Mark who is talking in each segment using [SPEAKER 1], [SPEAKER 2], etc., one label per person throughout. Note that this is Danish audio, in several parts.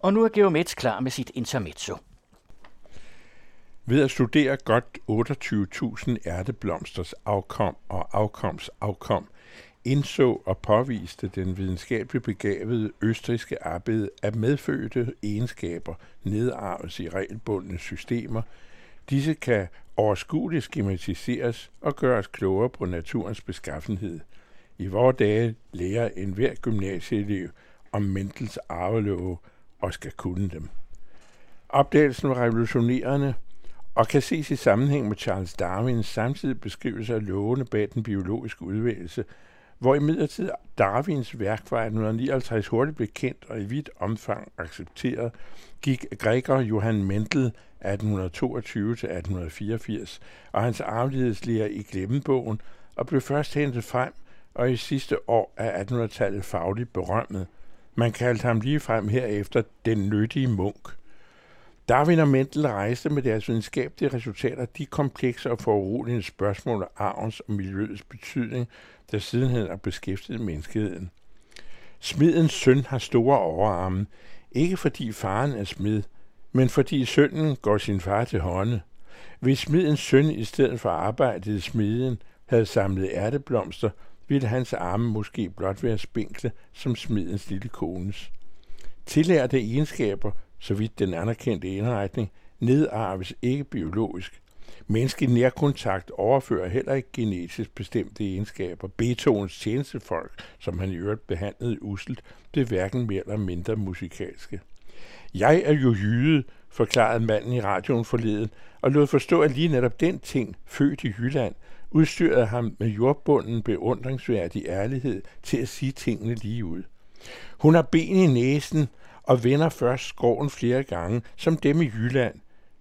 [SPEAKER 1] Og nu er Geomets klar med sit intermezzo.
[SPEAKER 2] Ved at studere godt 28.000 ærteblomsters afkom og afkoms afkom, indså og påviste den videnskabeligt begavede østriske arbejde, at medfødte egenskaber nedarves i regelbundne systemer. Disse kan overskueligt schematiseres og gøres klogere på naturens beskaffenhed. I vores dage lærer enhver gymnasieelev om Mendels arvelove og skal kunne dem. Opdagelsen var revolutionerende og kan ses i sammenhæng med Charles Darwins samtidig beskrivelse af lovene bag den biologiske udvælgelse, hvor imidlertid Darwins værk fra 1859 hurtigt blev kendt og i vidt omfang accepteret, gik græker Johann Mendel 1822-1884 og hans arvelighedslærer i glemmebogen og blev først hentet frem og i sidste år af 1800-tallet fagligt berømmet. Man kaldte ham lige frem herefter den nyttige munk. Darwin og Mendel rejste med deres videnskabelige resultater de komplekse og foruroligende spørgsmål af arvens og miljøets betydning, der sidenhen har beskæftiget menneskeheden. Smidens søn har store overarme, ikke fordi faren er smed, men fordi sønnen går sin far til hånde. Hvis smidens søn i stedet for arbejdet i smeden havde samlet ærteblomster, ville hans arme måske blot være spinkle som smidens lille kones. Tillærte egenskaber, så vidt den anerkendte indretning, nedarves ikke biologisk. Menneskelig nærkontakt overfører heller ikke genetisk bestemte egenskaber. Beethovens tjenestefolk, som han i øvrigt behandlede uselt, blev hverken mere eller mindre musikalske. Jeg er jo jyde, forklarede manden i radioen forleden, og lod forstå, at lige netop den ting, født i Jylland, udstyrede ham med jordbunden beundringsværdig ærlighed til at sige tingene lige ud. Hun har ben i næsen og vender først skoven flere gange, som dem i Jylland,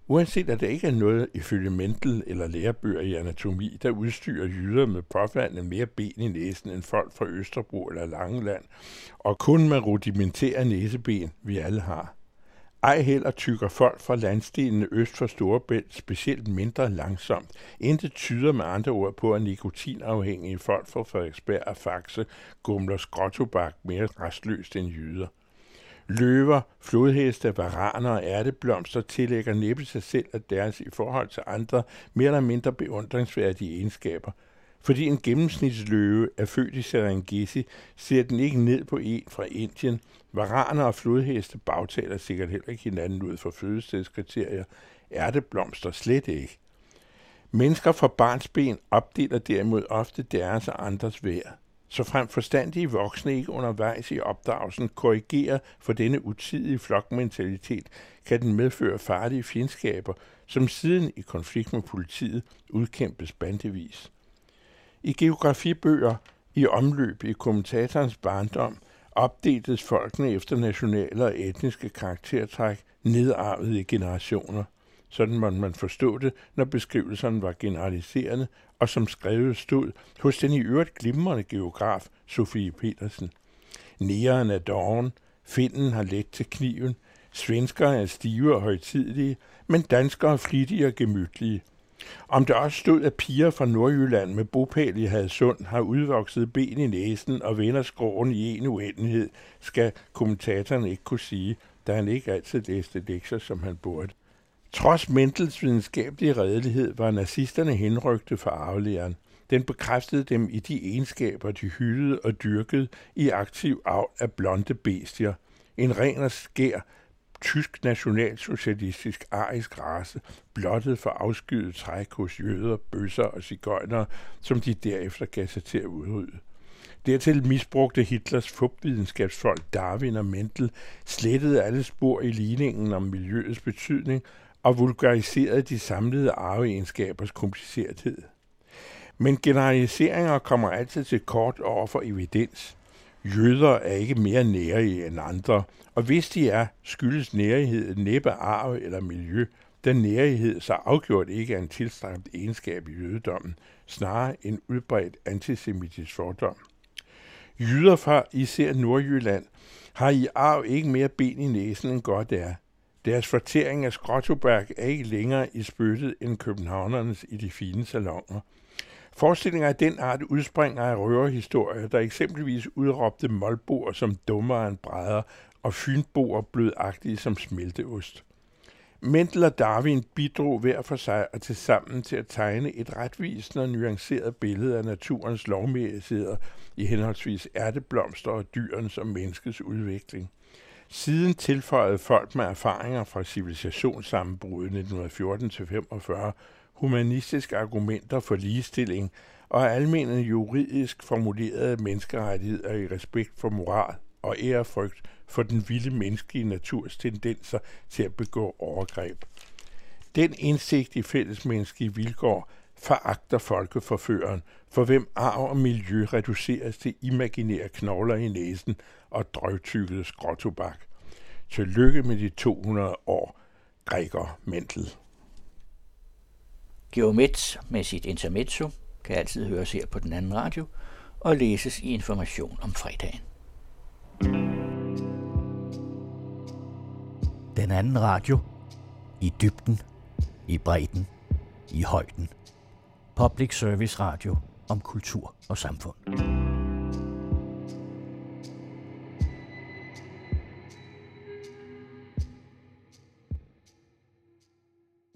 [SPEAKER 2] uanset at der ikke er noget ifølge Mendel eller lærebøger i anatomi, der udstyrer jyder med påfaldende mere ben i næsen end folk fra Østerbro eller Langeland, og kun med rudimentære næseben, vi alle har. Ej heller tykker folk fra landsdelene øst for Storebælt specielt mindre langsomt. Intet tyder med andre ord på, at nikotinafhængige folk fra Frederiksberg og Faxe gumler skråtobak mere restløst end jyder. Løver, flodheste, varaner og ærteblomster tillægger næppe sig selv at deres i forhold til andre mere eller mindre beundringsværdige egenskaber. Fordi en gennemsnitsløve er født i Serengeti, ser den ikke ned på en fra Indien. Varaner og flodheste bagtaler sikkert heller ikke hinanden ud for fødestedskriterier. Ærteblomster slet ikke. Mennesker fra barnsben opdeler derimod ofte deres og andres værd så frem forstandige voksne ikke undervejs i opdragelsen korrigerer for denne utidige flokmentalitet, kan den medføre farlige fjendskaber, som siden i konflikt med politiet udkæmpes bandevis. I geografibøger i omløb i kommentatorens barndom opdeltes folkene efter nationale og etniske karaktertræk nedarvet i generationer. Sådan måtte man forstå det, når beskrivelserne var generaliserende, og som skrevet stod hos den i øvrigt glimrende geograf Sofie Petersen. Næren er doven, finden har let til kniven, svenskere er stive og højtidelige, men danskere er flittige og gemytlige. Om der også stod, at piger fra Nordjylland med bopæl i Hadsund har udvokset ben i næsen og vender skråen i en uendelighed, skal kommentatoren ikke kunne sige, da han ikke altid læste lektier, som han burde. Trods Mendels videnskabelige redelighed var nazisterne henrygte for arvelæren. Den bekræftede dem i de egenskaber, de hyldede og dyrkede i aktiv avl af blonde bestier. En ren og skær, tysk nationalsocialistisk arisk race, blottet for afskyet træk hos jøder, bøsser og cigøjnere, som de derefter gav sig til at udrydde. Dertil misbrugte Hitlers fugtvidenskabsfolk Darwin og Mendel, slettede alle spor i ligningen om miljøets betydning og vulgariserede de samlede arveegenskabers komplicerethed. Men generaliseringer kommer altid til kort over for evidens. Jøder er ikke mere nærige end andre, og hvis de er, skyldes nærighed næppe arv eller miljø, den nærighed så afgjort ikke er en tilstræbt egenskab i jødedommen, snarere en udbredt antisemitisk fordom. Jyder fra især Nordjylland har i arv ikke mere ben i næsen end godt er. Deres fortering af skrottobak er ikke længere i spyttet end københavnernes i de fine salonger. Forestillinger af den art udspringer af røverhistorier, der eksempelvis udråbte målboer som dummere end brædder og fynboer blødagtige som smelteost. Mendel og Darwin bidrog hver for sig og til sammen til at tegne et retvisende og nuanceret billede af naturens lovmæssigheder i henholdsvis ærteblomster og dyrens og menneskets udvikling. Siden tilføjede folk med erfaringer fra civilisationssammenbruddet 1914-45 humanistiske argumenter for ligestilling og almindelig juridisk formulerede menneskerettigheder i respekt for moral og ærefrygt for den vilde menneskelige naturs tendenser til at begå overgreb. Den indsigt i fællesmenneskelige vilkår foragter folkeforføreren, for hvem arv og miljø reduceres til imaginære knogler i næsen og drøgtykket skråtobak. Tillykke med de 200 år, Gregor Mentel.
[SPEAKER 1] Geomet med sit intermezzo kan altid høres her på den anden radio og læses i information om fredagen. Den anden radio. I dybden, i bredden, i højden. Public Service Radio om kultur og samfund.